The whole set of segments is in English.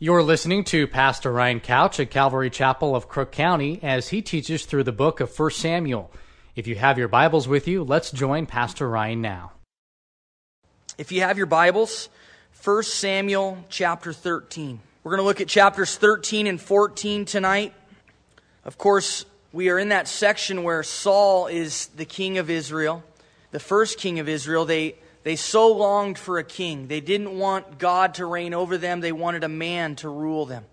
You're listening to Pastor Ryan Couch at Calvary Chapel of Crook County as he teaches through the book of 1 Samuel. If you have your Bibles with you, let's join Pastor Ryan now. If you have your Bibles, 1 Samuel chapter 13. We're going to look at chapters 13 and 14 tonight. Of course, we are in that section where Saul is the king of Israel, the first king of Israel. They they so longed for a king. They didn't want God to reign over them, they wanted a man to rule them.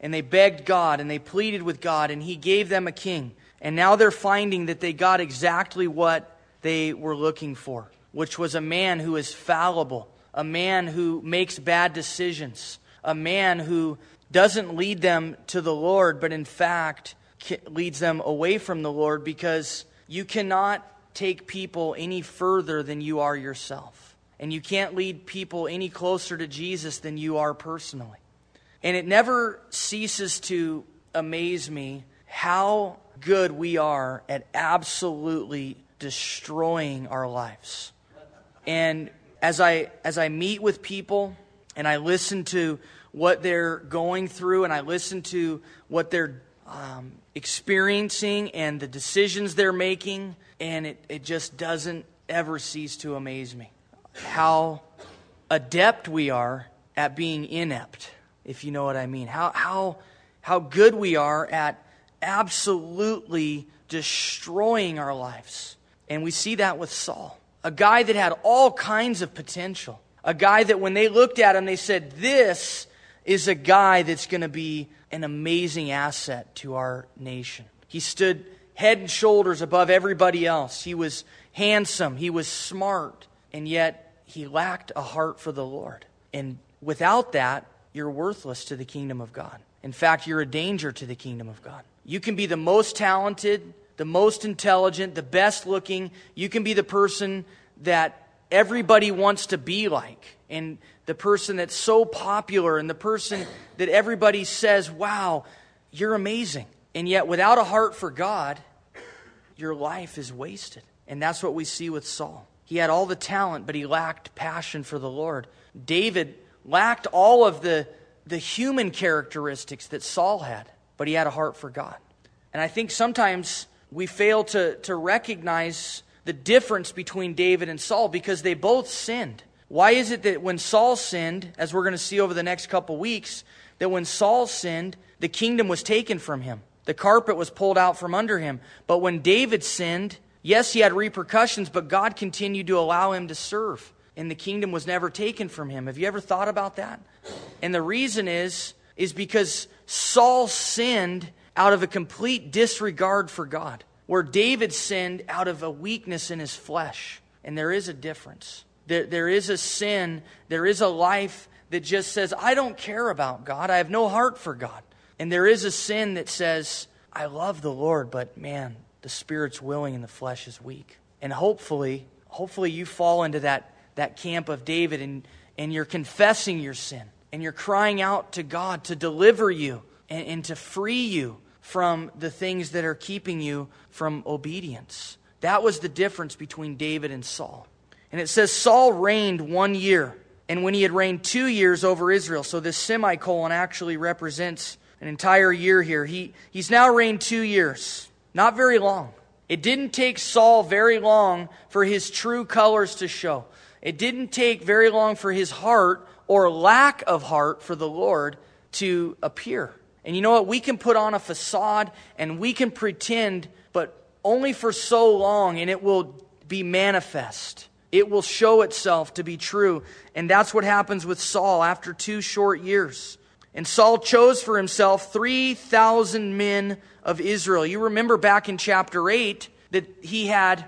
And they begged God and they pleaded with God, and He gave them a king. And now they're finding that they got exactly what they were looking for, which was a man who is fallible, a man who makes bad decisions, a man who doesn't lead them to the Lord, but in fact leads them away from the Lord because you cannot take people any further than you are yourself. And you can't lead people any closer to Jesus than you are personally. And it never ceases to amaze me how good we are at absolutely destroying our lives. And as I as I meet with people and I listen to what they're going through and I listen to what they're um, experiencing and the decisions they're making, and it, it just doesn't ever cease to amaze me how adept we are at being inept, if you know what I mean. How, how, how good we are at absolutely destroying our lives. And we see that with Saul, a guy that had all kinds of potential. A guy that when they looked at him, they said, This is a guy that's going to be an amazing asset to our nation. He stood head and shoulders above everybody else. He was handsome, he was smart, and yet he lacked a heart for the Lord. And without that, you're worthless to the kingdom of God. In fact, you're a danger to the kingdom of God. You can be the most talented, the most intelligent, the best looking. You can be the person that everybody wants to be like, and the person that's so popular, and the person that everybody says, wow, you're amazing. And yet, without a heart for God, your life is wasted. And that's what we see with Saul. He had all the talent, but he lacked passion for the Lord. David lacked all of the, the human characteristics that Saul had, but he had a heart for God. And I think sometimes we fail to, to recognize the difference between David and Saul because they both sinned. Why is it that when Saul sinned, as we're going to see over the next couple weeks, that when Saul sinned, the kingdom was taken from him? The carpet was pulled out from under him. But when David sinned, Yes, he had repercussions, but God continued to allow him to serve, and the kingdom was never taken from him. Have you ever thought about that? And the reason is is because Saul sinned out of a complete disregard for God, where David sinned out of a weakness in his flesh. And there is a difference. There, there is a sin, there is a life that just says, I don't care about God, I have no heart for God. And there is a sin that says, I love the Lord, but man, the spirit's willing and the flesh is weak. And hopefully, hopefully you fall into that, that camp of David and, and you're confessing your sin and you're crying out to God to deliver you and, and to free you from the things that are keeping you from obedience. That was the difference between David and Saul. And it says Saul reigned one year, and when he had reigned two years over Israel, so this semicolon actually represents an entire year here. He, he's now reigned two years. Not very long. It didn't take Saul very long for his true colors to show. It didn't take very long for his heart or lack of heart for the Lord to appear. And you know what? We can put on a facade and we can pretend, but only for so long, and it will be manifest. It will show itself to be true. And that's what happens with Saul after two short years. And Saul chose for himself 3,000 men of Israel. You remember back in chapter 8 that he had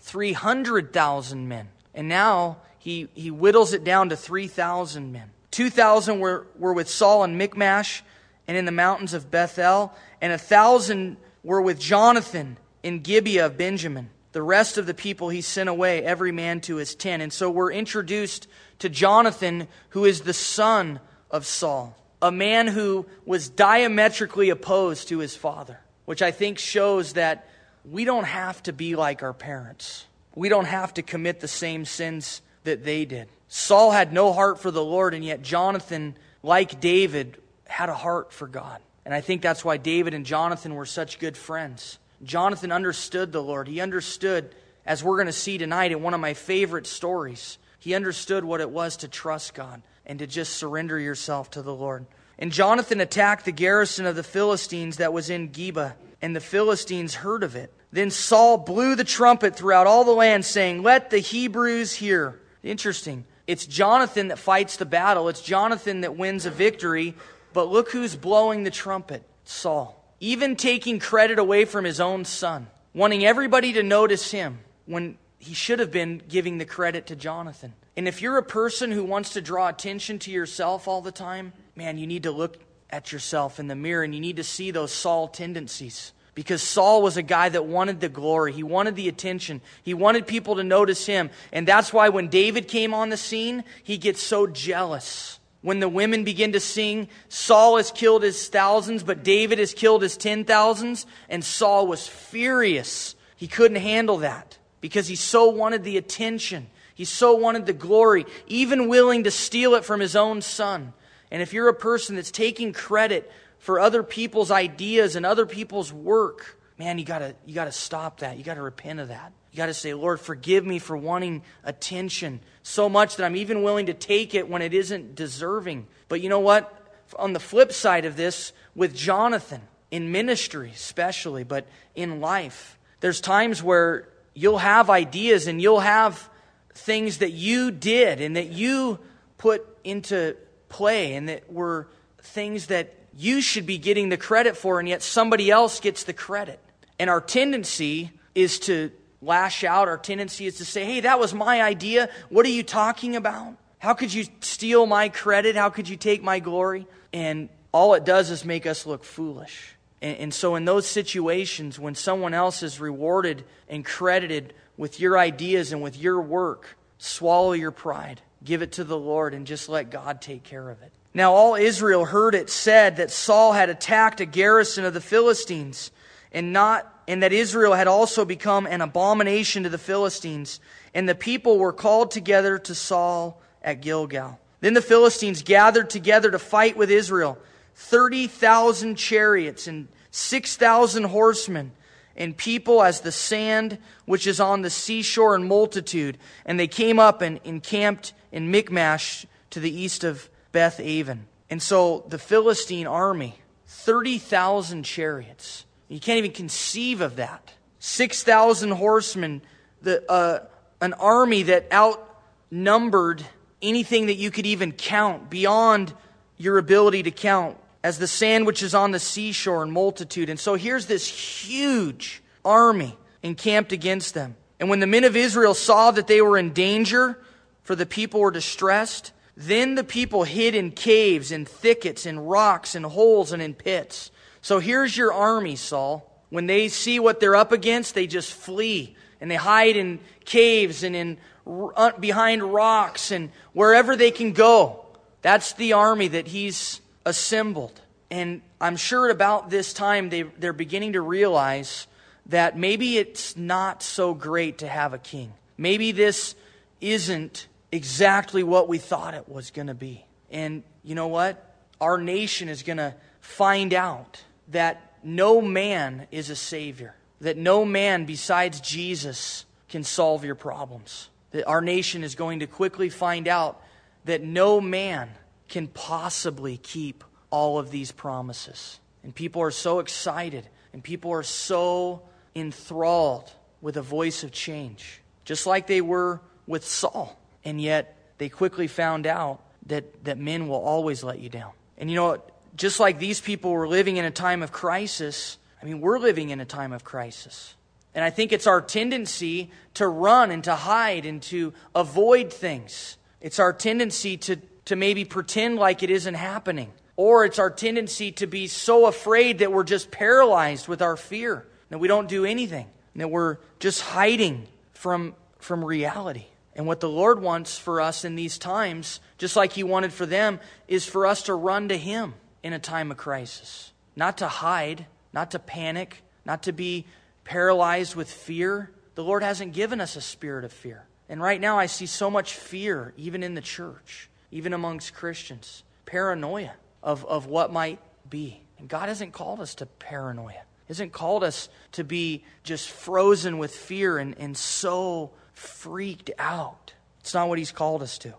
300,000 men. And now he, he whittles it down to 3,000 men. 2,000 were, were with Saul in Michmash and in the mountains of Bethel, and a 1,000 were with Jonathan in Gibeah of Benjamin. The rest of the people he sent away, every man to his tent. And so we're introduced to Jonathan, who is the son of Saul a man who was diametrically opposed to his father, which I think shows that we don't have to be like our parents. We don't have to commit the same sins that they did. Saul had no heart for the Lord, and yet Jonathan, like David, had a heart for God. And I think that's why David and Jonathan were such good friends. Jonathan understood the Lord. He understood, as we're going to see tonight in one of my favorite stories, he understood what it was to trust God and to just surrender yourself to the Lord. And Jonathan attacked the garrison of the Philistines that was in Geba, and the Philistines heard of it. Then Saul blew the trumpet throughout all the land, saying, Let the Hebrews hear. Interesting. It's Jonathan that fights the battle, it's Jonathan that wins a victory, but look who's blowing the trumpet Saul. Even taking credit away from his own son, wanting everybody to notice him when he should have been giving the credit to Jonathan. And if you're a person who wants to draw attention to yourself all the time, man, you need to look at yourself in the mirror and you need to see those Saul tendencies. Because Saul was a guy that wanted the glory. He wanted the attention. He wanted people to notice him. And that's why when David came on the scene, he gets so jealous. When the women begin to sing, Saul has killed his thousands, but David has killed his ten thousands. And Saul was furious. He couldn't handle that because he so wanted the attention. He so wanted the glory, even willing to steal it from his own son. And if you're a person that's taking credit for other people's ideas and other people's work, man, you gotta, you gotta stop that. You gotta repent of that. You gotta say, Lord, forgive me for wanting attention so much that I'm even willing to take it when it isn't deserving. But you know what? On the flip side of this, with Jonathan, in ministry especially, but in life, there's times where you'll have ideas and you'll have things that you did and that you put into play and that were things that you should be getting the credit for, and yet somebody else gets the credit. And our tendency is to lash out. Our tendency is to say, hey, that was my idea. What are you talking about? How could you steal my credit? How could you take my glory? And all it does is make us look foolish. And, and so, in those situations, when someone else is rewarded and credited with your ideas and with your work, swallow your pride, give it to the Lord, and just let God take care of it. Now all Israel heard it said that Saul had attacked a garrison of the Philistines, and not and that Israel had also become an abomination to the Philistines, and the people were called together to Saul at Gilgal. Then the Philistines gathered together to fight with Israel, 30,000 chariots and 6,000 horsemen, and people as the sand which is on the seashore in multitude. And they came up and encamped in Michmash to the east of Beth Aven. And so the Philistine army, 30,000 chariots. You can't even conceive of that. 6,000 horsemen, the, uh, an army that outnumbered anything that you could even count beyond your ability to count as the sand which is on the seashore in multitude. And so here's this huge army encamped against them. And when the men of Israel saw that they were in danger, for the people were distressed, then the people hid in caves, in thickets, in rocks, in holes, and in pits. So here's your army, Saul. When they see what they're up against, they just flee and they hide in caves and in uh, behind rocks and wherever they can go. That's the army that he's assembled. And I'm sure at about this time they, they're beginning to realize that maybe it's not so great to have a king. Maybe this isn't exactly what we thought it was going to be. And you know what? Our nation is going to find out that no man is a savior, that no man besides Jesus can solve your problems. That our nation is going to quickly find out that no man can possibly keep all of these promises. And people are so excited and people are so enthralled with a voice of change, just like they were with Saul. And yet, they quickly found out that, that men will always let you down. And you know, just like these people were living in a time of crisis, I mean, we're living in a time of crisis. And I think it's our tendency to run and to hide and to avoid things. It's our tendency to, to maybe pretend like it isn't happening. Or it's our tendency to be so afraid that we're just paralyzed with our fear, that we don't do anything, that we're just hiding from, from reality. And what the Lord wants for us in these times, just like He wanted for them, is for us to run to Him in a time of crisis. Not to hide, not to panic, not to be paralyzed with fear. The Lord hasn't given us a spirit of fear. And right now, I see so much fear, even in the church, even amongst Christians. Paranoia. of, of what might be. And God hasn't called us to paranoia, hasn't called us to be just frozen with fear and, and so freaked out. It's not what He's called us to.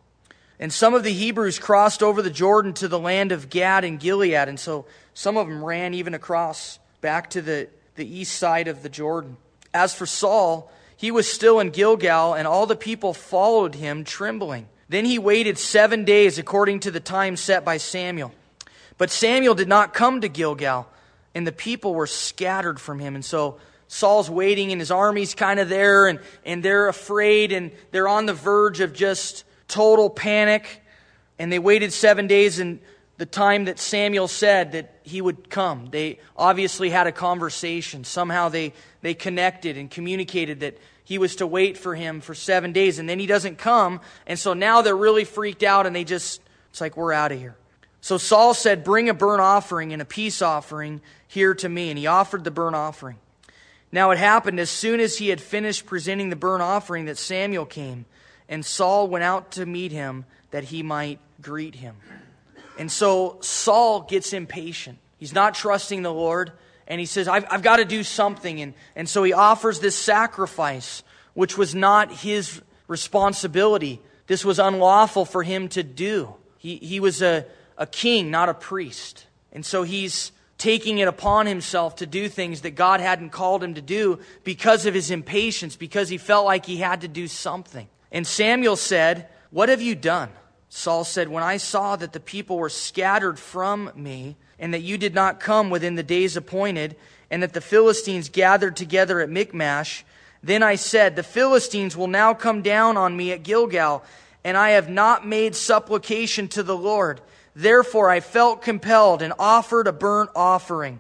And some of the Hebrews crossed over the Jordan to the land of Gad and Gilead. And so some of them ran even across back to the, the east side of the Jordan. As for Saul, he was still in Gilgal, and all the people followed him, trembling. Then he waited seven days according to the time set by Samuel. But Samuel did not come to Gilgal, and the people were scattered from him. And so Saul's waiting, and his army's kind of there, and, and they're afraid, and they're on the verge of just total panic. And they waited seven days, and the time that Samuel said that he would come. They obviously had a conversation. Somehow they, they connected and communicated that he was to wait for him for seven days, and then he doesn't come. And so now they're really freaked out, and they just, it's like, we're out of here. So Saul said, Bring a burnt offering and a peace offering here to me. And he offered the burnt offering. Now it happened as soon as he had finished presenting the burnt offering that Samuel came, and Saul went out to meet him that he might greet him. And so Saul gets impatient. He's not trusting the Lord. And he says, I've, I've got to do something. And, and so he offers this sacrifice, which was not his responsibility. This was unlawful for him to do. He, he was a, a king, not a priest. And so he's taking it upon himself to do things that God hadn't called him to do because of his impatience, because he felt like he had to do something. And Samuel said, What have you done? Saul said, When I saw that the people were scattered from me, and that you did not come within the days appointed, and that the Philistines gathered together at Michmash, then I said, The Philistines will now come down on me at Gilgal, and I have not made supplication to the Lord. Therefore I felt compelled and offered a burnt offering.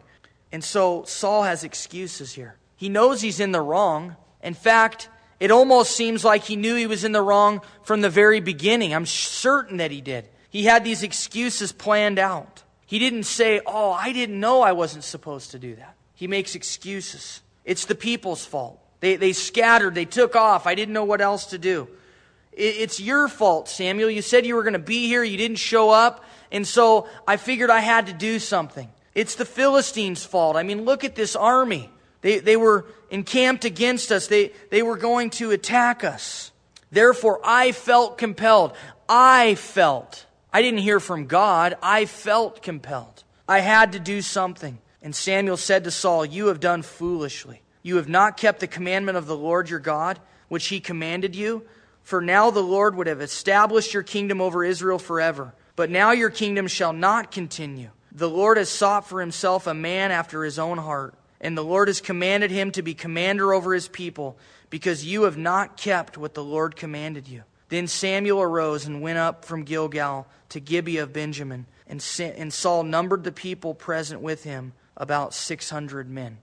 And so Saul has excuses here. He knows he's in the wrong. In fact, it almost seems like he knew he was in the wrong from the very beginning. I'm certain that he did. He had these excuses planned out. He didn't say, Oh, I didn't know I wasn't supposed to do that. He makes excuses. It's the people's fault. They, they scattered, they took off. I didn't know what else to do. It, it's your fault, Samuel. You said you were going to be here, you didn't show up, and so I figured I had to do something. It's the Philistines' fault. I mean, look at this army. They, they were encamped against us. They, they were going to attack us. Therefore, I felt compelled. I felt. I didn't hear from God. I felt compelled. I had to do something. And Samuel said to Saul, You have done foolishly. You have not kept the commandment of the Lord your God, which he commanded you. For now the Lord would have established your kingdom over Israel forever. But now your kingdom shall not continue. The Lord has sought for himself a man after his own heart and the Lord has commanded him to be commander over his people, because you have not kept what the Lord commanded you. Then Samuel arose and went up from Gilgal to Gibeah of Benjamin, and Saul numbered the people present with him, about 600 men.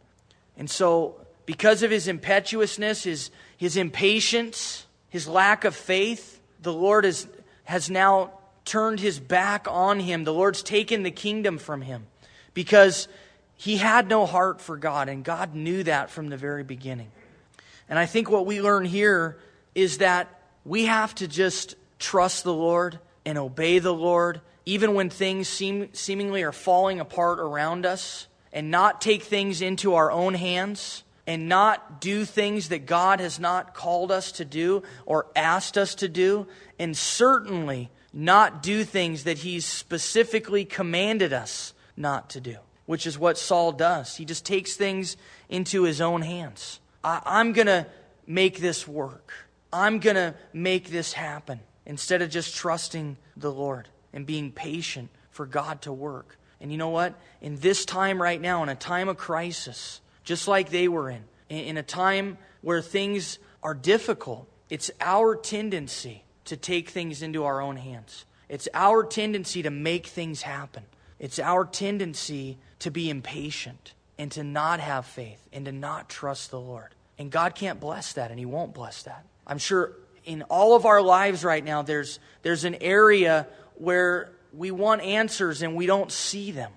And so, because of his impetuousness, his, his impatience, his lack of faith, the Lord has, has now turned his back on him. The Lord's taken the kingdom from him because he had no heart for God, and God knew that from the very beginning. And I think what we learn here is that we have to just trust the Lord and obey the Lord, even when things seem, seemingly are falling apart around us, and not take things into our own hands, and not do things that God has not called us to do or asked us to do, and certainly not do things that He's specifically commanded us not to do which is what Saul does. He just takes things into his own hands. I, am going to make this work, I'm going to make this happen instead of just trusting the Lord and being patient for God to work. And you know what? In this time right now, in a time of crisis, just like they were in, in a time where things are difficult, it's our tendency to take things into our own hands. It's our tendency to make things happen. It's our tendency to be impatient and to not have faith and to not trust the Lord. And God can't bless that, and He won't bless that. I'm sure in all of our lives right now, there's, there's an area where we want answers and we don't see them.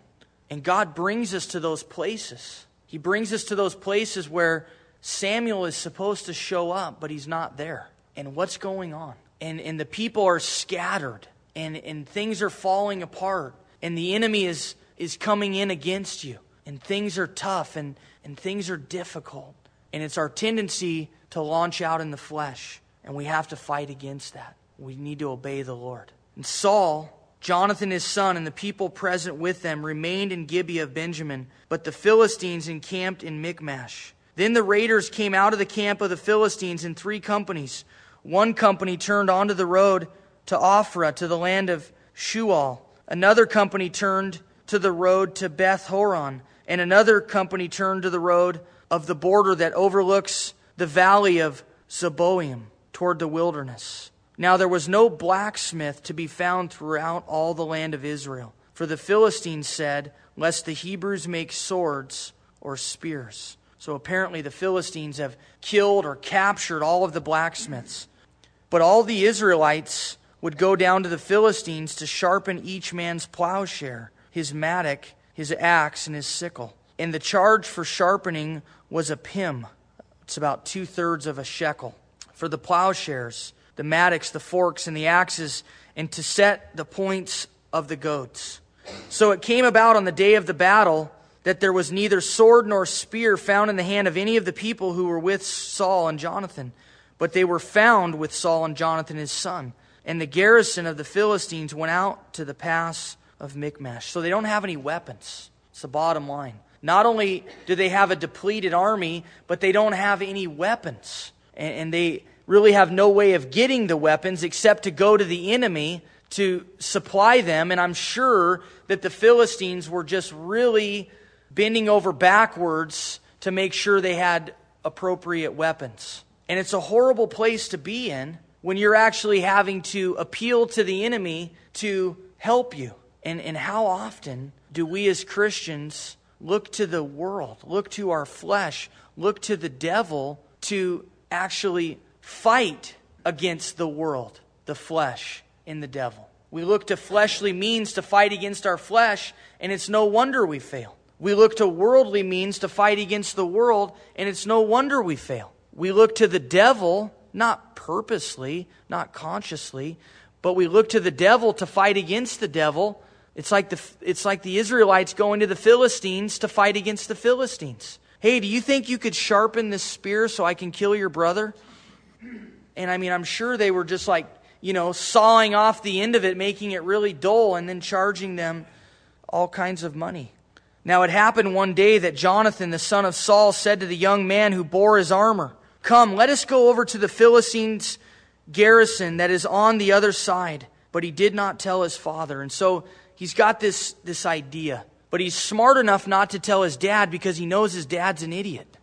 And God brings us to those places. He brings us to those places where Samuel is supposed to show up, but he's not there. And what's going on? And, and the people are scattered, and, and things are falling apart and the enemy is, is coming in against you, and things are tough and, and things are difficult. And it's our tendency to launch out in the flesh, and we have to fight against that. We need to obey the Lord. And Saul, Jonathan his son, and the people present with them remained in Gibeah of Benjamin, but the Philistines encamped in Michmash. Then the raiders came out of the camp of the Philistines in three companies. One company turned onto the road to Ophrah, to the land of Shual. Another company turned to the road to Beth Horon, and another company turned to the road of the border that overlooks the valley of Zeboim toward the wilderness. Now there was no blacksmith to be found throughout all the land of Israel, for the Philistines said, Lest the Hebrews make swords or spears. So apparently the Philistines have killed or captured all of the blacksmiths. But all the Israelites would go down to the Philistines to sharpen each man's plowshare, his mattock, his axe, and his sickle. And the charge for sharpening was a pim. It's about two thirds of a shekel. For the plowshares, the mattocks, the forks, and the axes, and to set the points of the goads. So it came about on the day of the battle that there was neither sword nor spear found in the hand of any of the people who were with Saul and Jonathan, but they were found with Saul and Jonathan his son. And the garrison of the Philistines went out to the pass of Michmash. So they don't have any weapons. It's the bottom line. Not only do they have a depleted army, but they don't have any weapons. And, and they really have no way of getting the weapons except to go to the enemy to supply them. And I'm sure that the Philistines were just really bending over backwards to make sure they had appropriate weapons. And it's a horrible place to be in when you're actually having to appeal to the enemy to help you. And, and how often do we as Christians look to the world, look to our flesh, look to the devil to actually fight against the world, the flesh, and the devil? We look to fleshly means to fight against our flesh, and it's no wonder we fail. We look to worldly means to fight against the world, and it's no wonder we fail. We look to the devil not purposely, not consciously, but we look to the devil to fight against the devil. It's like the, it's like the Israelites going to the Philistines to fight against the Philistines. Hey, do you think you could sharpen this spear so I can kill your brother? And I mean, I'm sure they were just like, you know, sawing off the end of it, making it really dull, and then charging them all kinds of money. Now it happened one day that Jonathan, the son of Saul, said to the young man who bore his armor, Come, let us go over to the Philistines' garrison that is on the other side. But he did not tell his father. And so he's got this, this idea. But he's smart enough not to tell his dad because he knows his dad's an idiot.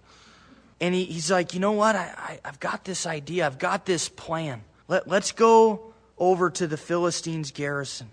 And he, he's like, you know what? I, I, I've got this idea. I've got this plan. Let, let's go over to the Philistines' garrison.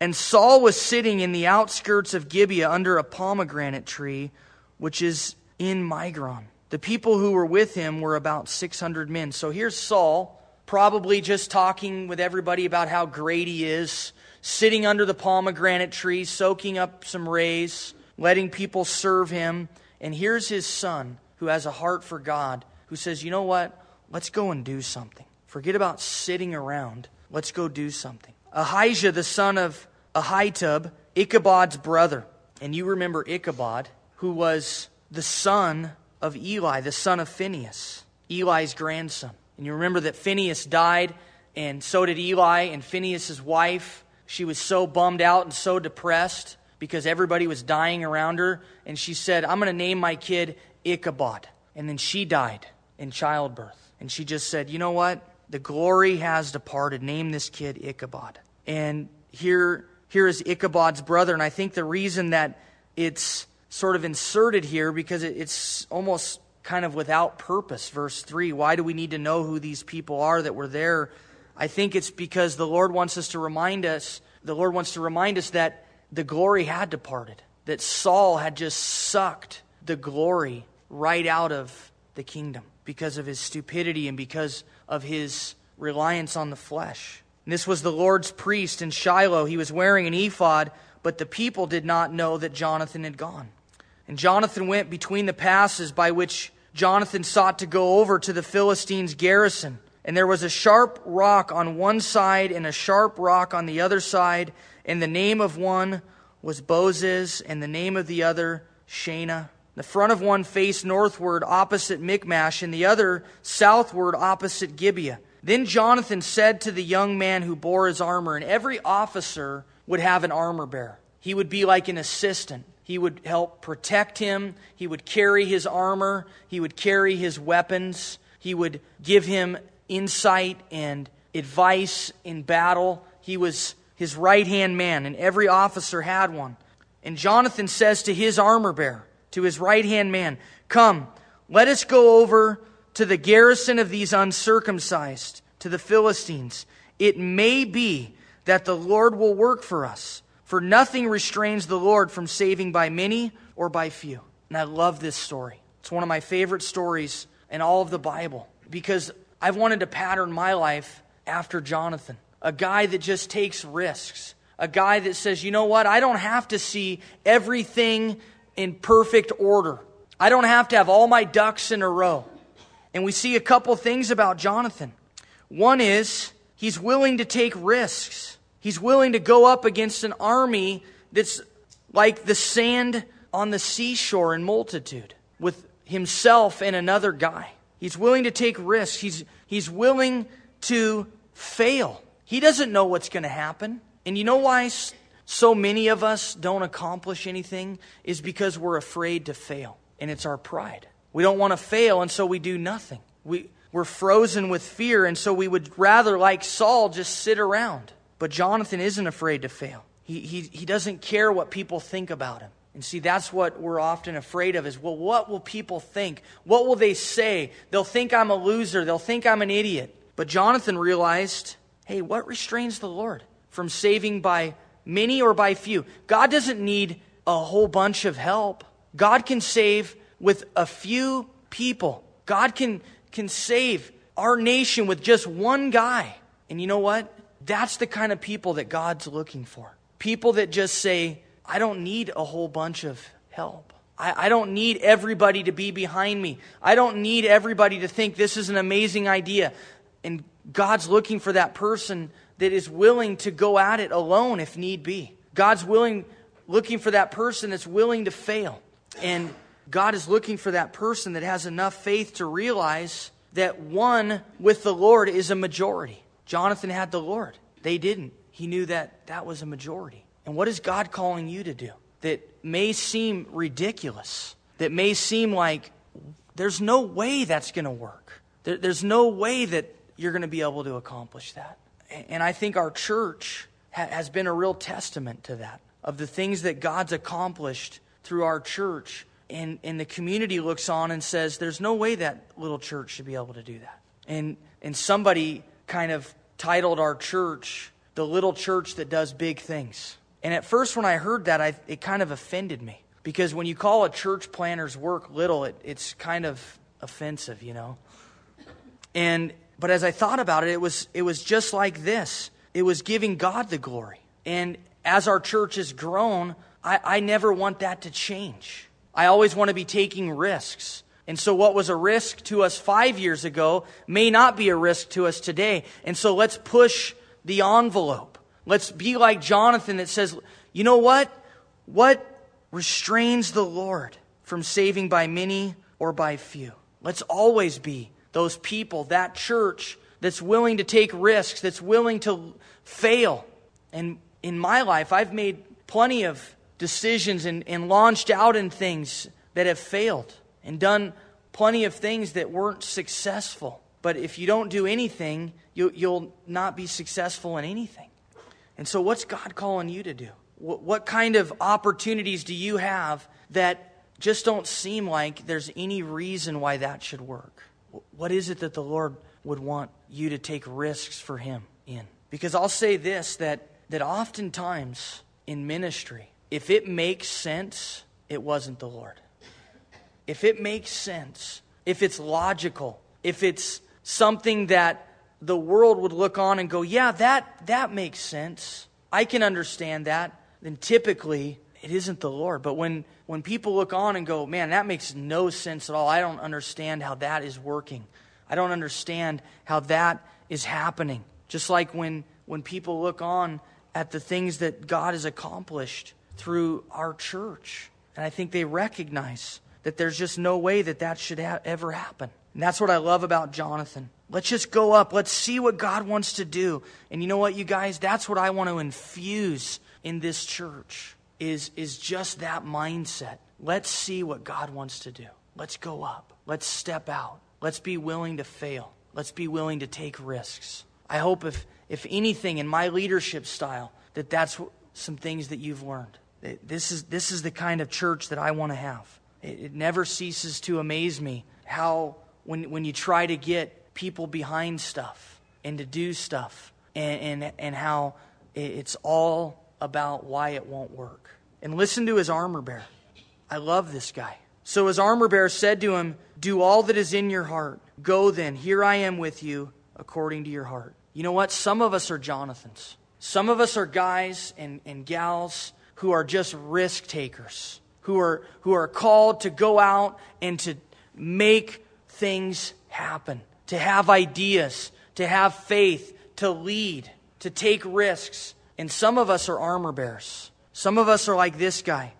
And Saul was sitting in the outskirts of Gibeah under a pomegranate tree, which is in Migron. The people who were with him were about 600 men. So here's Saul, probably just talking with everybody about how great he is, sitting under the pomegranate tree, soaking up some rays, letting people serve him. And here's his son, who has a heart for God, who says, You know what? Let's go and do something. Forget about sitting around. Let's go do something. Ahijah, the son of Ahitub, Ichabod's brother. And you remember Ichabod, who was the son of Eli, the son of Phinehas, Eli's grandson. And you remember that Phinehas died, and so did Eli, and Phinehas' wife. She was so bummed out and so depressed because everybody was dying around her. And she said, I'm going to name my kid Ichabod. And then she died in childbirth. And she just said, You know what? The glory has departed. Name this kid Ichabod. And here, here is Ichabod's brother. And I think the reason that it's sort of inserted here because it's almost kind of without purpose. Verse 3 Why do we need to know who these people are that were there? I think it's because the Lord wants us to remind us, the Lord wants to remind us that the glory had departed, that Saul had just sucked the glory right out of the kingdom because of his stupidity and because of his reliance on the flesh. And this was the Lord's priest in Shiloh. He was wearing an ephod, but the people did not know that Jonathan had gone. And Jonathan went between the passes by which Jonathan sought to go over to the Philistines' garrison. And there was a sharp rock on one side and a sharp rock on the other side, and the name of one was Bozez, and the name of the other Shainah. The front of one faced northward opposite Michmash, and the other southward opposite Gibeah. Then Jonathan said to the young man who bore his armor, and every officer would have an armor bearer. He would be like an assistant. He would help protect him. He would carry his armor. He would carry his weapons. He would give him insight and advice in battle. He was his right hand man, and every officer had one. And Jonathan says to his armor bearer, to his right hand man, Come, let us go over to the garrison of these uncircumcised, to the Philistines. It may be that the Lord will work for us, for nothing restrains the Lord from saving by many or by few. And I love this story. It's one of my favorite stories in all of the Bible because I've wanted to pattern my life after Jonathan, a guy that just takes risks, a guy that says, you know what, I don't have to see everything in perfect order. I don't have to have all my ducks in a row. And we see a couple things about Jonathan. One is he's willing to take risks. He's willing to go up against an army that's like the sand on the seashore in multitude with himself and another guy. He's willing to take risks. He's, he's willing to fail. He doesn't know what's going to happen. And you know why so many of us don't accomplish anything? Is because we're afraid to fail. And it's our pride. We don't want to fail, and so we do nothing. We, we're frozen with fear, and so we would rather, like Saul, just sit around. But Jonathan isn't afraid to fail. He, he, he doesn't care what people think about him. And see, that's what we're often afraid of is, well, what will people think? What will they say? They'll think I'm a loser. They'll think I'm an idiot. But Jonathan realized, hey, what restrains the Lord from saving by many or by few? God doesn't need a whole bunch of help. God can save with a few people. God can, can save our nation with just one guy. And you know what? That's the kind of people that God's looking for. People that just say, I don't need a whole bunch of help. I, I don't need everybody to be behind me. I don't need everybody to think this is an amazing idea. And God's looking for that person that is willing to go at it alone if need be. God's willing, looking for that person that's willing to fail. And God is looking for that person that has enough faith to realize that one with the Lord is a majority. Jonathan had the Lord. They didn't. He knew that that was a majority. And what is God calling you to do that may seem ridiculous, that may seem like there's no way that's going to work? There, there's no way that you're going to be able to accomplish that. And I think our church ha- has been a real testament to that, of the things that God's accomplished through our church. And, and the community looks on and says, there's no way that little church should be able to do that. And, and somebody kind of titled our church, The Little Church That Does Big Things. And at first, when I heard that, I, it kind of offended me. Because when you call a church planter's work little, it, it's kind of offensive, you know? And, but as I thought about it, it was, it was just like this it was giving God the glory. And as our church has grown, I, I never want that to change. I always want to be taking risks. And so, what was a risk to us five years ago may not be a risk to us today. And so, let's push the envelope. Let's be like Jonathan that says, you know what? What restrains the Lord from saving by many or by few? Let's always be those people, that church that's willing to take risks, that's willing to fail. And in my life, I've made plenty of decisions and, and launched out in things that have failed and done plenty of things that weren't successful. But if you don't do anything, you, you'll not be successful in anything. And so, what's God calling you to do? What, what kind of opportunities do you have that just don't seem like there's any reason why that should work? What is it that the Lord would want you to take risks for Him in? Because I'll say this that, that oftentimes in ministry, if it makes sense, it wasn't the Lord. If it makes sense, if it's logical, if it's something that the world would look on and go, yeah, that, that makes sense. I can understand that. Then typically it isn't the Lord. But when, when people look on and go, man, that makes no sense at all. I don't understand how that is working. I don't understand how that is happening. Just like when, when people look on at the things that God has accomplished through our church. And I think they recognize that there's just no way that that should ha- ever happen. And that's what I love about Jonathan. Let's just go up. Let's see what God wants to do. And you know what, you guys? That's what I want to infuse in this church is, is just that mindset. Let's see what God wants to do. Let's go up. Let's step out. Let's be willing to fail. Let's be willing to take risks. I hope if, if anything in my leadership style, that that's some things that you've learned. This is, this is the kind of church that I want to have. It, it never ceases to amaze me how, when, when you try to get people behind stuff and to do stuff, and, and, and how it's all about why it won't work. And listen to his armor bearer. I love this guy. So his armor bearer said to him, Do all that is in your heart. Go then, here I am with you, according to your heart. You know what? Some of us are Jonathans. Some of us are guys and, and gals who are just risk takers, who are, who are called to go out and to make things happen, to have ideas, to have faith, to lead, to take risks. And some of us are armor bearers. Some of us are like this guy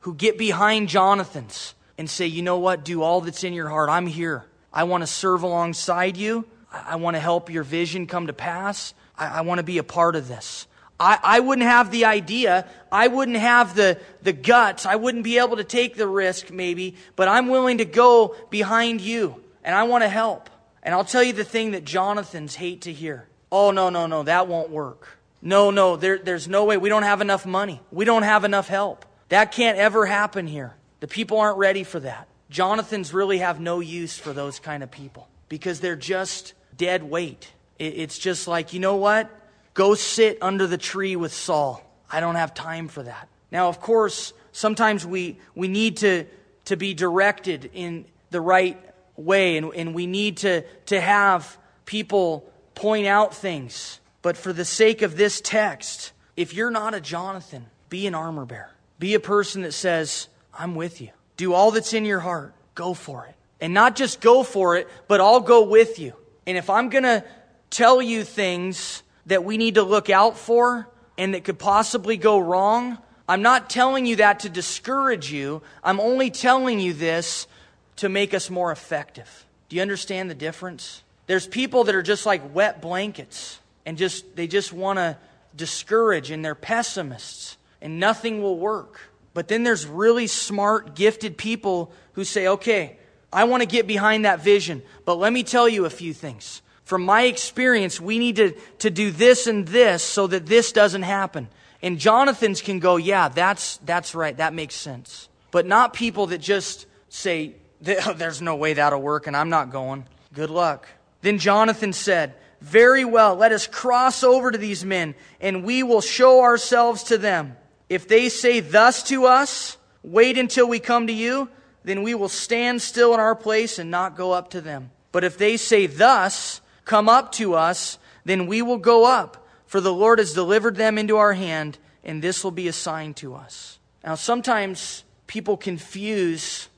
who get behind Jonathan's and say, you know what? Do all that's in your heart. I'm here. I want to serve alongside you. I want to help your vision come to pass. I, I want to be a part of this. I, I wouldn't have the idea. I wouldn't have the, the guts. I wouldn't be able to take the risk, maybe, but I'm willing to go behind you and I want to help. And I'll tell you the thing that Jonathan's hate to hear. Oh, no, no, no, that won't work. No, no, there, there's no way. We don't have enough money. We don't have enough help. That can't ever happen here. The people aren't ready for that. Jonathans really have no use for those kind of people because they're just dead weight. It's just like, you know what? Go sit under the tree with Saul. I don't have time for that. Now, of course, sometimes we, we need to, to be directed in the right way, and, and we need to, to have people point out things. But for the sake of this text, if you're not a Jonathan, be an armor bearer. Be a person that says, I'm with you. Do all that's in your heart. Go for it. And not just go for it, but I'll go with you. And if I'm going to tell you things that we need to look out for and that could possibly go wrong, I'm not telling you that to discourage you. I'm only telling you this to make us more effective. Do you understand the difference? There's people that are just like wet blankets and just they just want to discourage and they're pessimists and nothing will work. But then there's really smart, gifted people who say, "Okay, I want to get behind that vision, but let me tell you a few things." From my experience, we need to, to do this and this so that this doesn't happen. And Jonathan's can go, yeah, that's, that's right. That makes sense. But not people that just say, there's no way that'll work and I'm not going. Good luck. Then Jonathan said, very well, let us cross over to these men and we will show ourselves to them. If they say thus to us, wait until we come to you, then we will stand still in our place and not go up to them. But if they say thus, come up to us, then we will go up, for the Lord has delivered them into our hand, and this will be a sign to us. Now, sometimes people confuse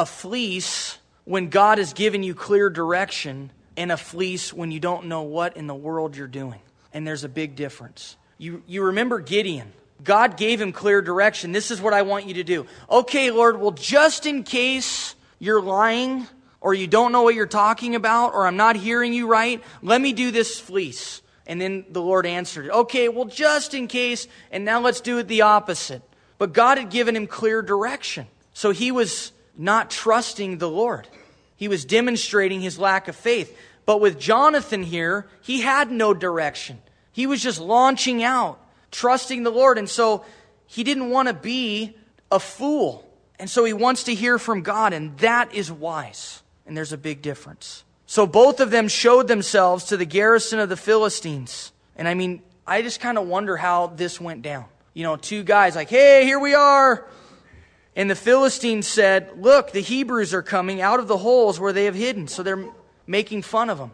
a fleece when God has given you clear direction and a fleece when you don't know what in the world you're doing. And there's a big difference. You, you remember Gideon. God gave him clear direction. This is what I want you to do. Okay, Lord, well, just in case you're lying, or you don't know what you're talking about, or I'm not hearing you right, let me do this fleece. And then the Lord answered. Okay, well, just in case, and now let's do it the opposite. But God had given him clear direction. So he was not trusting the Lord. He was demonstrating his lack of faith. But with Jonathan here, he had no direction. He was just launching out, trusting the Lord. And so he didn't want to be a fool. And so he wants to hear from God, and that is wise. And there's a big difference. So both of them showed themselves to the garrison of the Philistines. And I mean, I just kind of wonder how this went down. You know, two guys like, hey, here we are. And the Philistines said, look, the Hebrews are coming out of the holes where they have hidden. So they're making fun of them.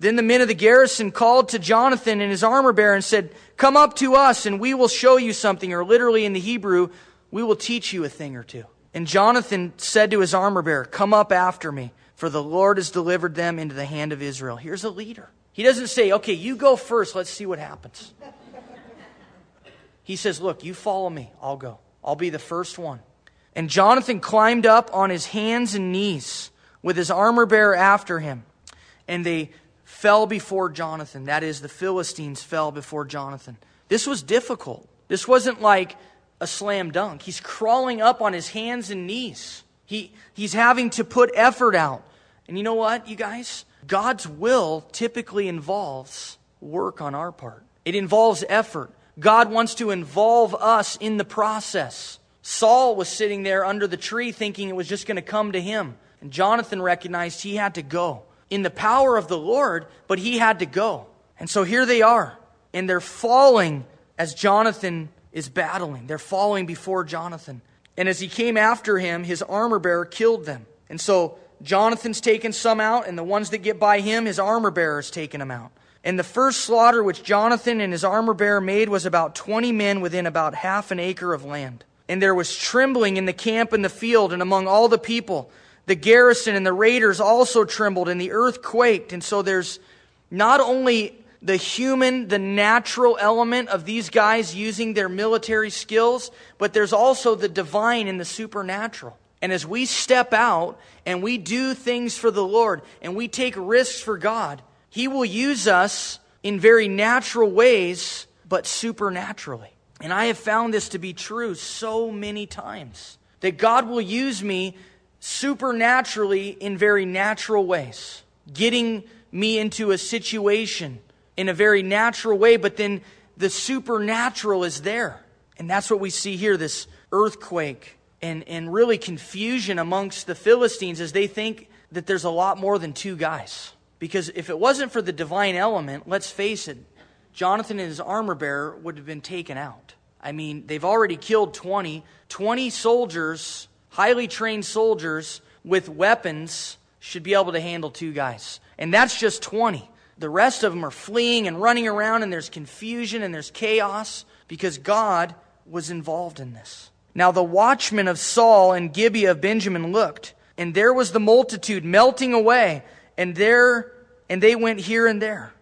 Then the men of the garrison called to Jonathan and his armor bearer and said, Come up to us and we will show you something. Or literally in the Hebrew, we will teach you a thing or two. And Jonathan said to his armor bearer, Come up after me. for the Lord has delivered them into the hand of Israel. Here's a leader. He doesn't say, okay, you go first, let's see what happens. He says, look, you follow me, I'll go. I'll be the first one. And Jonathan climbed up on his hands and knees with his armor bearer after him. And they fell before Jonathan. That is, the Philistines fell before Jonathan. This was difficult. This wasn't like a slam dunk. He's crawling up on his hands and knees. He, he's having to put effort out. And you know what, you guys? God's will typically involves work on our part, it involves effort. God wants to involve us in the process. Saul was sitting there under the tree thinking it was just going to come to him. And Jonathan recognized he had to go in the power of the Lord, but he had to go. And so here they are, and they're falling as Jonathan is battling. They're falling before Jonathan. And as he came after him, his armor bearer killed them. And so Jonathan's taken some out, and the ones that get by him, his armor bearer is taken them out. And the first slaughter which Jonathan and his armor bearer made was about 20 men within about half an acre of land. And there was trembling in the camp and the field and among all the people. The garrison and the raiders also trembled, and the earth quaked. And so there's not only the human, the natural element of these guys using their military skills, but there's also the divine and the supernatural. And as we step out and we do things for the Lord and we take risks for God, He will use us in very natural ways, but supernaturally. And I have found this to be true so many times that God will use me supernaturally in very natural ways, getting me into a situation in a very natural way, but then the supernatural is there. And that's what we see here this earthquake and, and really confusion amongst the Philistines as they think that there's a lot more than two guys. Because if it wasn't for the divine element, let's face it, Jonathan and his armor bearer would have been taken out. I mean, they've already killed 20. 20 soldiers, highly trained soldiers with weapons, should be able to handle two guys. And that's just 20. The rest of them are fleeing and running around, and there's confusion and there's chaos because God was involved in this. Now the watchmen of Saul and Gibeah of Benjamin looked, and there was the multitude melting away, and there and they went here and there.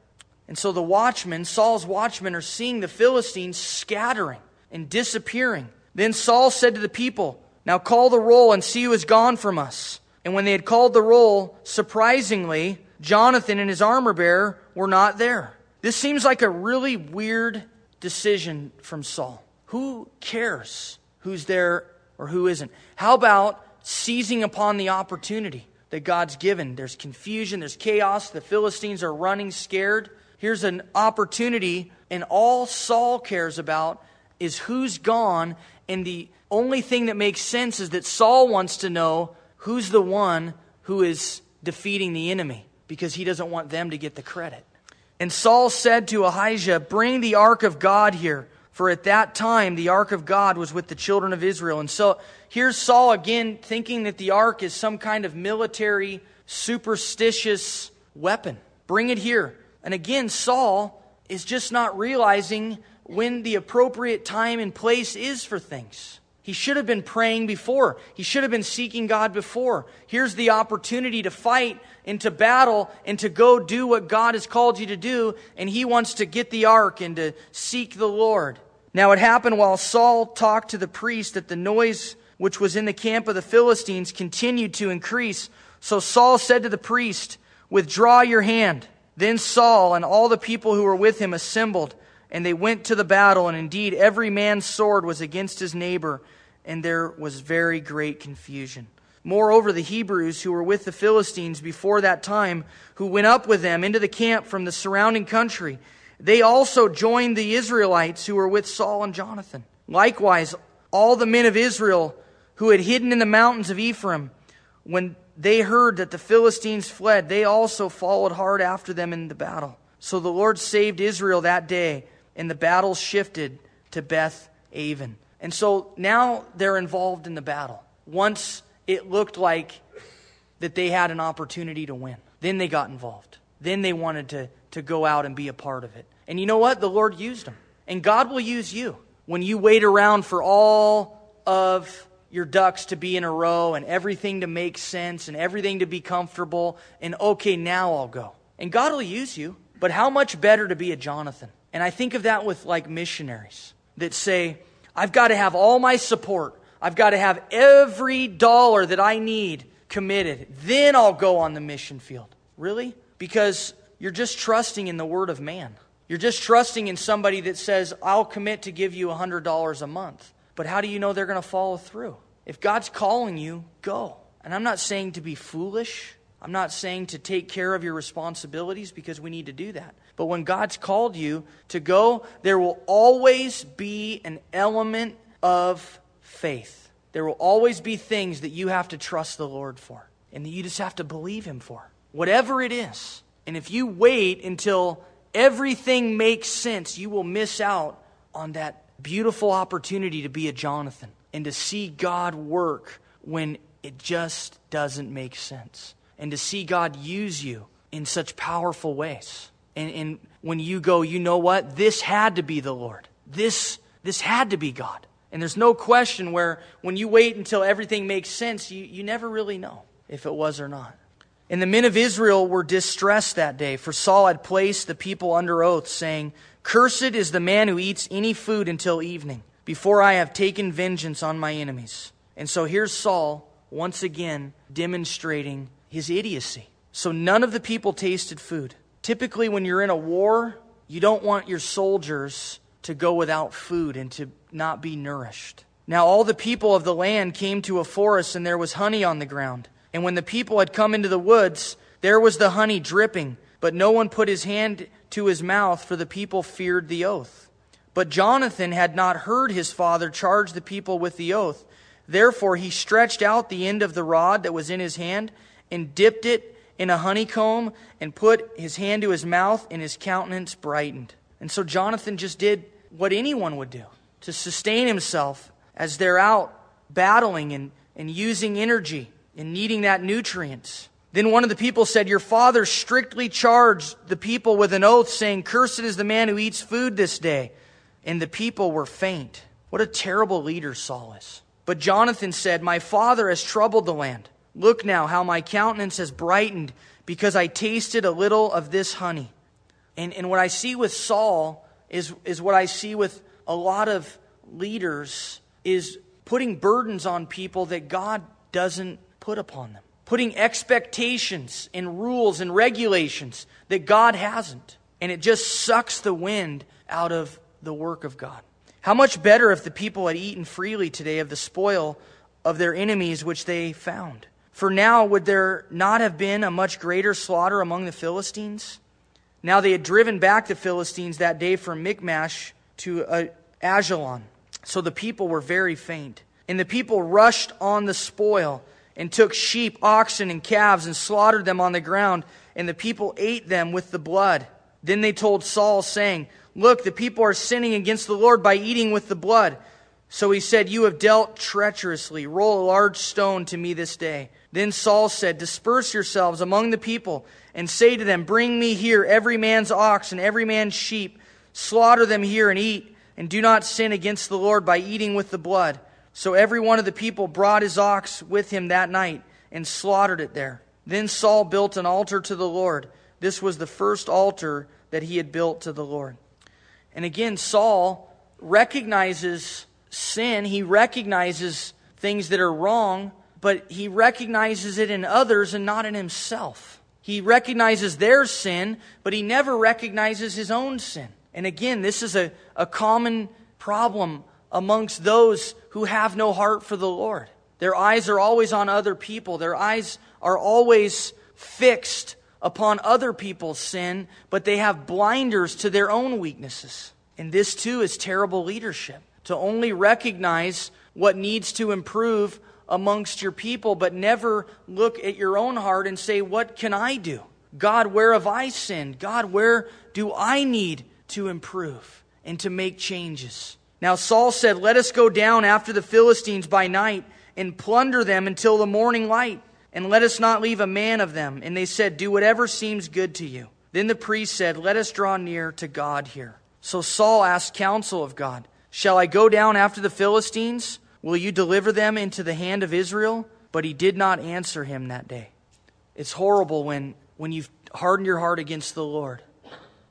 And so the watchmen, Saul's watchmen, are seeing the Philistines scattering and disappearing. Then Saul said to the people, Now call the roll and see who is gone from us. And when they had called the roll, surprisingly, Jonathan and his armor bearer were not there. This seems like a really weird decision from Saul. Who cares who's there or who isn't? How about seizing upon the opportunity that God's given? There's confusion, there's chaos, the Philistines are running scared. Here's an opportunity, and all Saul cares about is who's gone, and the only thing that makes sense is that Saul wants to know who's the one who is defeating the enemy because he doesn't want them to get the credit. And Saul said to Ahijah, Bring the ark of God here. For at that time, the ark of God was with the children of Israel. And so here's Saul again thinking that the ark is some kind of military, superstitious weapon. Bring it here. And again, Saul is just not realizing when the appropriate time and place is for things. He should have been praying before. He should have been seeking God before. Here's the opportunity to fight and to battle and to go do what God has called you to do. And he wants to get the ark and to seek the Lord. Now it happened while Saul talked to the priest that the noise which was in the camp of the Philistines continued to increase. So Saul said to the priest, Withdraw your hand. Then Saul and all the people who were with him assembled, and they went to the battle. And indeed, every man's sword was against his neighbor and there was very great confusion. Moreover, the Hebrews who were with the Philistines before that time, who went up with them into the camp from the surrounding country, they also joined the Israelites who were with Saul and Jonathan. Likewise, all the men of Israel who had hidden in the mountains of Ephraim, when they heard that the Philistines fled, they also followed hard after them in the battle. So the Lord saved Israel that day, and the battle shifted to Beth Aven. And so now they're involved in the battle. Once it looked like that they had an opportunity to win, then they got involved. Then they wanted to, to go out and be a part of it. And you know what? The Lord used them. And God will use you when you wait around for all of your ducks to be in a row and everything to make sense and everything to be comfortable and okay, now I'll go. And God will use you, but how much better to be a Jonathan? And I think of that with like missionaries that say, I've got to have all my support. I've got to have every dollar that I need committed. Then I'll go on the mission field. Really? Because you're just trusting in the word of man. You're just trusting in somebody that says, I'll commit to give you $100 a month. But how do you know they're going to follow through? If God's calling you, go. And I'm not saying to be foolish. I'm not saying to take care of your responsibilities because we need to do that. But when God's called you to go, there will always be an element of faith. There will always be things that you have to trust the Lord for and that you just have to believe Him for. Whatever it is. And if you wait until everything makes sense, you will miss out on that beautiful opportunity to be a Jonathan and to see God work when it just doesn't make sense. And to see God use you in such powerful ways. And, and when you go, you know what? This had to be the Lord. This, this had to be God. And there's no question where when you wait until everything makes sense, you, you never really know if it was or not. And the men of Israel were distressed that day, for Saul had placed the people under oath, saying, Cursed is the man who eats any food until evening, before I have taken vengeance on my enemies. And so here's Saul once again demonstrating his idiocy. So none of the people tasted food. Typically, when you're in a war, you don't want your soldiers to go without food and to not be nourished. Now, all the people of the land came to a forest, and there was honey on the ground. And when the people had come into the woods, there was the honey dripping, but no one put his hand to his mouth, for the people feared the oath. But Jonathan had not heard his father charge the people with the oath. Therefore he stretched out the end of the rod that was in his hand, and dipped it in a honeycomb, and put his hand to his mouth, and his countenance brightened. And so Jonathan just did what anyone would do to sustain himself as they're out battling and, and using energy and needing that nutrients. Then one of the people said, Your father strictly charged the people with an oath, saying, Cursed is the man who eats food this day. And the people were faint. What a terrible leader Saul is. But Jonathan said, My father has troubled the land. Look now how my countenance has brightened because I tasted a little of this honey. And, and what I see with Saul is, is what I see with a lot of leaders is putting burdens on people that God doesn't put upon them, putting expectations and rules and regulations that God hasn't. And it just sucks the wind out of the work of God. How much better if the people had eaten freely today of the spoil of their enemies which they found? For now, would there not have been a much greater slaughter among the Philistines? Now they had driven back the Philistines that day from Michmash to uh, Ajalon. So the people were very faint. And the people rushed on the spoil and took sheep, oxen, and calves and slaughtered them on the ground, and the people ate them with the blood. Then they told Saul, saying, Look, the people are sinning against the Lord by eating with the blood. So he said, You have dealt treacherously. Roll a large stone to me this day. Then Saul said, Disperse yourselves among the people, and say to them, Bring me here every man's ox and every man's sheep. Slaughter them here and eat, and do not sin against the Lord by eating with the blood. So every one of the people brought his ox with him that night and slaughtered it there. Then Saul built an altar to the Lord. This was the first altar that he had built to the Lord. And again, Saul recognizes sin. He recognizes things that are wrong, but he recognizes it in others and not in himself. He recognizes their sin, but he never recognizes his own sin. And again, this is a, a common problem amongst those who have no heart for the Lord. Their eyes are always on other people. Their eyes are always fixed upon other people's sin, but they have blinders to their own weaknesses. And this too is terrible leadership to only recognize what needs to improve amongst your people, but never look at your own heart and say, What can I do? God, where have I sinned? God, where do I need to improve and to make changes? Now Saul said, Let us go down after the Philistines by night and plunder them until the morning light, and let us not leave a man of them. And they said, Do whatever seems good to you. Then the priest said, Let us draw near to God here. So Saul asked counsel of God, Shall I go down after the Philistines? Will you deliver them into the hand of Israel? But he did not answer him that day. It's horrible when, when you've hardened your heart against the Lord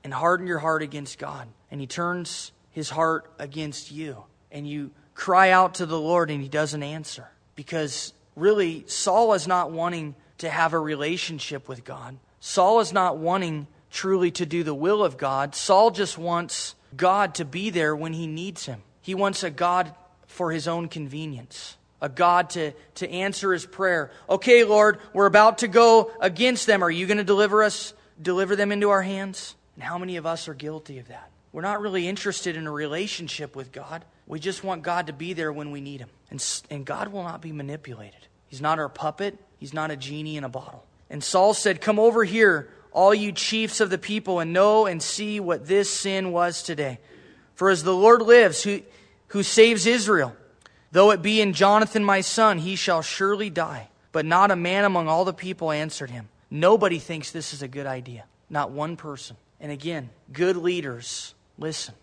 and hardened your heart against God, and he turns his heart against you, and you cry out to the Lord and he doesn't answer. Because really, Saul is not wanting to have a relationship with God. Saul is not wanting truly to do the will of God. Saul just wants God to be there when he needs him. He wants a God for his own convenience, a God to, to answer his prayer. Okay, Lord, we're about to go against them. Are you going to deliver us, deliver them into our hands? And how many of us are guilty of that? We're not really interested in a relationship with God. We just want God to be there when we need him. And, and God will not be manipulated. He's not our puppet, He's not a genie in a bottle. And Saul said, Come over here, all you chiefs of the people, and know and see what this sin was today. For as the Lord lives, who, who saves Israel, though it be in Jonathan my son, he shall surely die. But not a man among all the people answered him. Nobody thinks this is a good idea. Not one person. And again, good leaders, listen.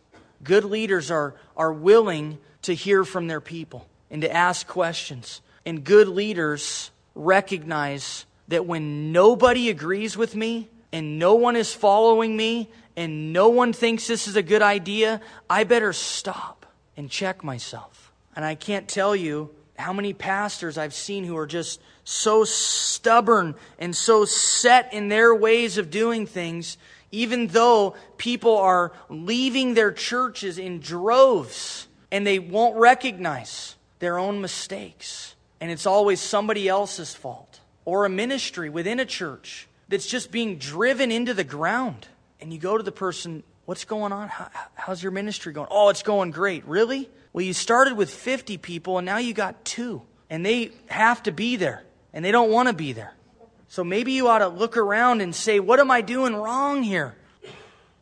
Good leaders are, are willing to hear from their people and to ask questions. And good leaders recognize that when nobody agrees with me and no one is following me and no one thinks this is a good idea, I better stop and check myself. And I can't tell you how many pastors I've seen who are just so stubborn and so set in their ways of doing things, even though people are leaving their churches in droves and they won't recognize their own mistakes and it's always somebody else's fault. Or a ministry within a church that's just being driven into the ground. And you go to the person, What's going on? How, how's your ministry going? Oh, it's going great. Really? Well, you started with 50 people and now you got two. And they have to be there. And they don't want to be there. So maybe you ought to look around and say, What am I doing wrong here?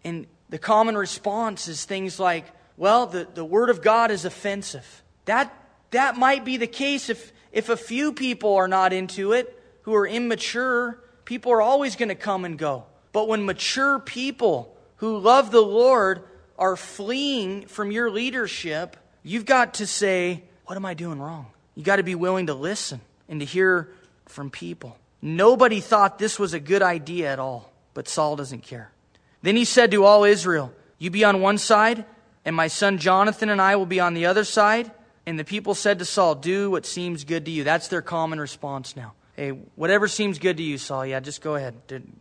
And the common response is things like, Well, the, the Word of God is offensive. That, that might be the case if, if a few people are not into it, who are immature, people are always going to come and go. But when mature people who love the Lord are fleeing from your leadership, you've got to say, What am I doing wrong? You've got to be willing to listen and to hear from people. Nobody thought this was a good idea at all, but Saul doesn't care. Then he said to all Israel, You be on one side, and my son Jonathan and I will be on the other side. And the people said to Saul, Do what seems good to you. That's their common response now. Hey, whatever seems good to you, Saul, yeah, just go ahead,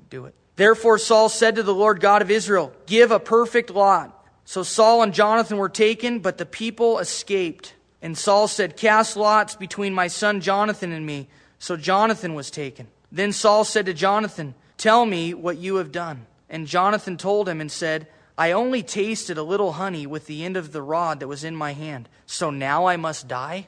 do it. Therefore, Saul said to the Lord God of Israel, Give a perfect lot. So Saul and Jonathan were taken, but the people escaped. And Saul said, Cast lots between my son Jonathan and me. So Jonathan was taken. Then Saul said to Jonathan, Tell me what you have done. And Jonathan told him and said, I only tasted a little honey with the end of the rod that was in my hand. So now I must die?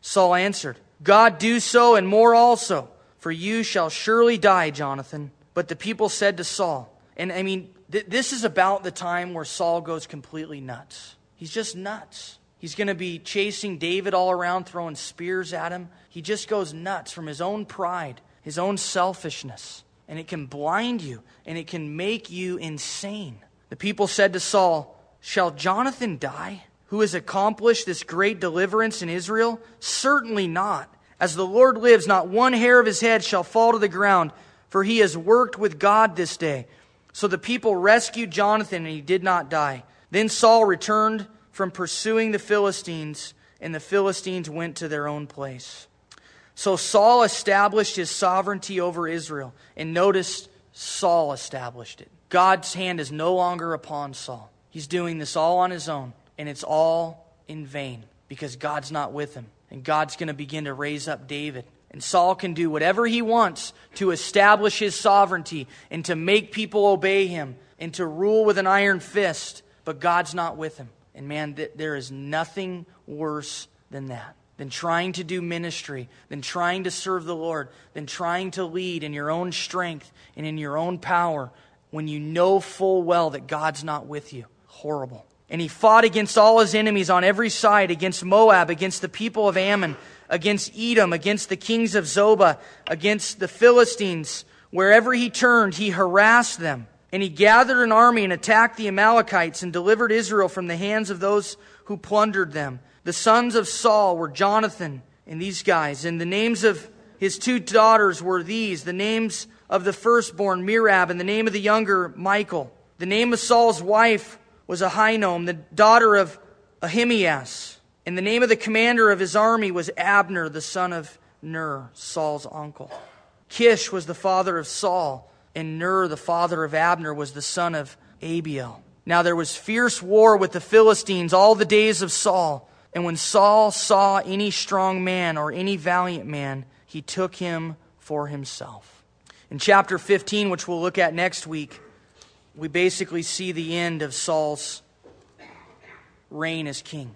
Saul answered, God do so and more also, for you shall surely die, Jonathan. But the people said to Saul, and I mean, th- this is about the time where Saul goes completely nuts. He's just nuts. He's going to be chasing David all around, throwing spears at him. He just goes nuts from his own pride, his own selfishness. And it can blind you, and it can make you insane. The people said to Saul, Shall Jonathan die, who has accomplished this great deliverance in Israel? Certainly not. As the Lord lives, not one hair of his head shall fall to the ground, for he has worked with God this day. So the people rescued Jonathan, and he did not die. Then Saul returned from pursuing the Philistines, and the Philistines went to their own place. So Saul established his sovereignty over Israel, and notice Saul established it. God's hand is no longer upon Saul. He's doing this all on his own, and it's all in vain because God's not with him. And God's going to begin to raise up David. And Saul can do whatever he wants to establish his sovereignty and to make people obey him and to rule with an iron fist, but God's not with him. And man, th- there is nothing worse than that, than trying to do ministry, than trying to serve the Lord, than trying to lead in your own strength and in your own power when you know full well that God's not with you. Horrible. And he fought against all his enemies on every side, against Moab, against the people of Ammon, against Edom, against the kings of Zobah, against the Philistines. Wherever he turned, he harassed them. And he gathered an army and attacked the Amalekites and delivered Israel from the hands of those who plundered them. The sons of Saul were Jonathan and these guys. And the names of his two daughters were these the names of the firstborn, Merab, and the name of the younger, Michal. The name of Saul's wife was Ahinoam, the daughter of Ahimaaz. And the name of the commander of his army was Abner, the son of Ner, Saul's uncle. Kish was the father of Saul, and Ner, the father of Abner, was the son of Abiel. Now there was fierce war with the Philistines all the days of Saul. And when Saul saw any strong man or any valiant man, he took him for himself. In chapter 15, which we'll look at next week, we basically see the end of Saul's reign as king.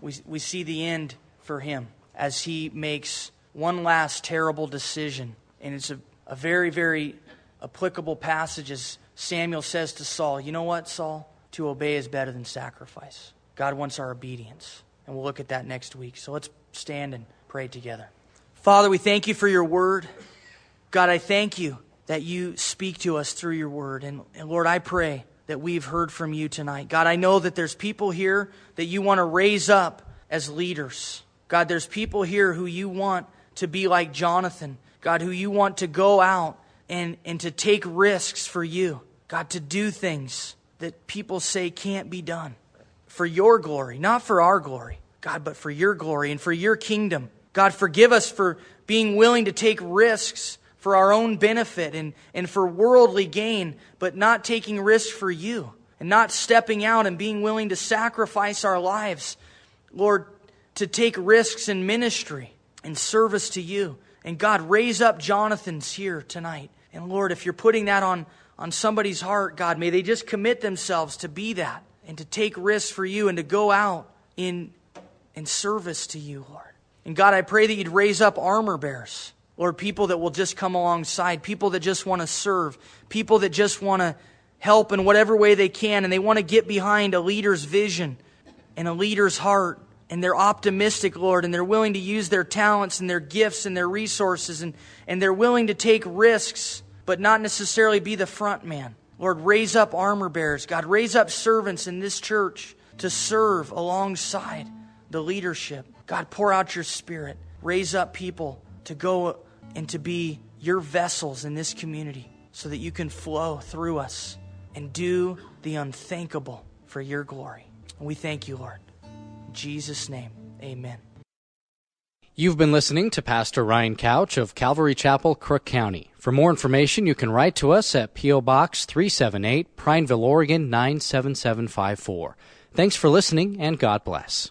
We, we see the end for him as he makes one last terrible decision. And it's a, a very, very applicable passages, Samuel says to Saul, You know what, Saul? To obey is better than sacrifice. God wants our obedience. And we'll look at that next week. So let's stand and pray together. Father, we thank you for your word. God, I thank you that you speak to us through your word. And, and, Lord, I pray that we've heard from you tonight. God, I know that there's people here that you want to raise up as leaders. God, there's people here who you want to be like Jonathan. God, who you want to go out and, and to take risks for you. God, to do things that people say can't be done for your glory, not for our glory, God, but for your glory and for your kingdom. God, forgive us for being willing to take risks for our own benefit and, and for worldly gain, but not taking risks for you and not stepping out and being willing to sacrifice our lives, Lord, to take risks in ministry and service to you. And God, raise up Jonathan's here tonight. And Lord, if you're putting that on, on somebody's heart, God, may they just commit themselves to be that and to take risks for you and to go out in, in service to you, Lord. And God, I pray that you'd raise up armor bearers, Lord, people that will just come alongside, people that just want to serve, people that just want to help in whatever way they can, and they want to get behind a leader's vision and a leader's heart. And they're optimistic, Lord, and they're willing to use their talents and their gifts and their resources, and, and they're willing to take risks, but not necessarily be the front man. Lord, raise up armor bearers. God, raise up servants in this church to serve alongside the leadership. God, pour out your spirit. Raise up people to go and to be your vessels in this community so that you can flow through us and do the unthinkable for your glory. We thank you, Lord. In Jesus' name, amen. You've been listening to Pastor Ryan Couch of Calvary Chapel, Crook County. For more information, you can write to us at P.O. Box 378, Prineville, Oregon 97754. Thanks for listening, and God bless.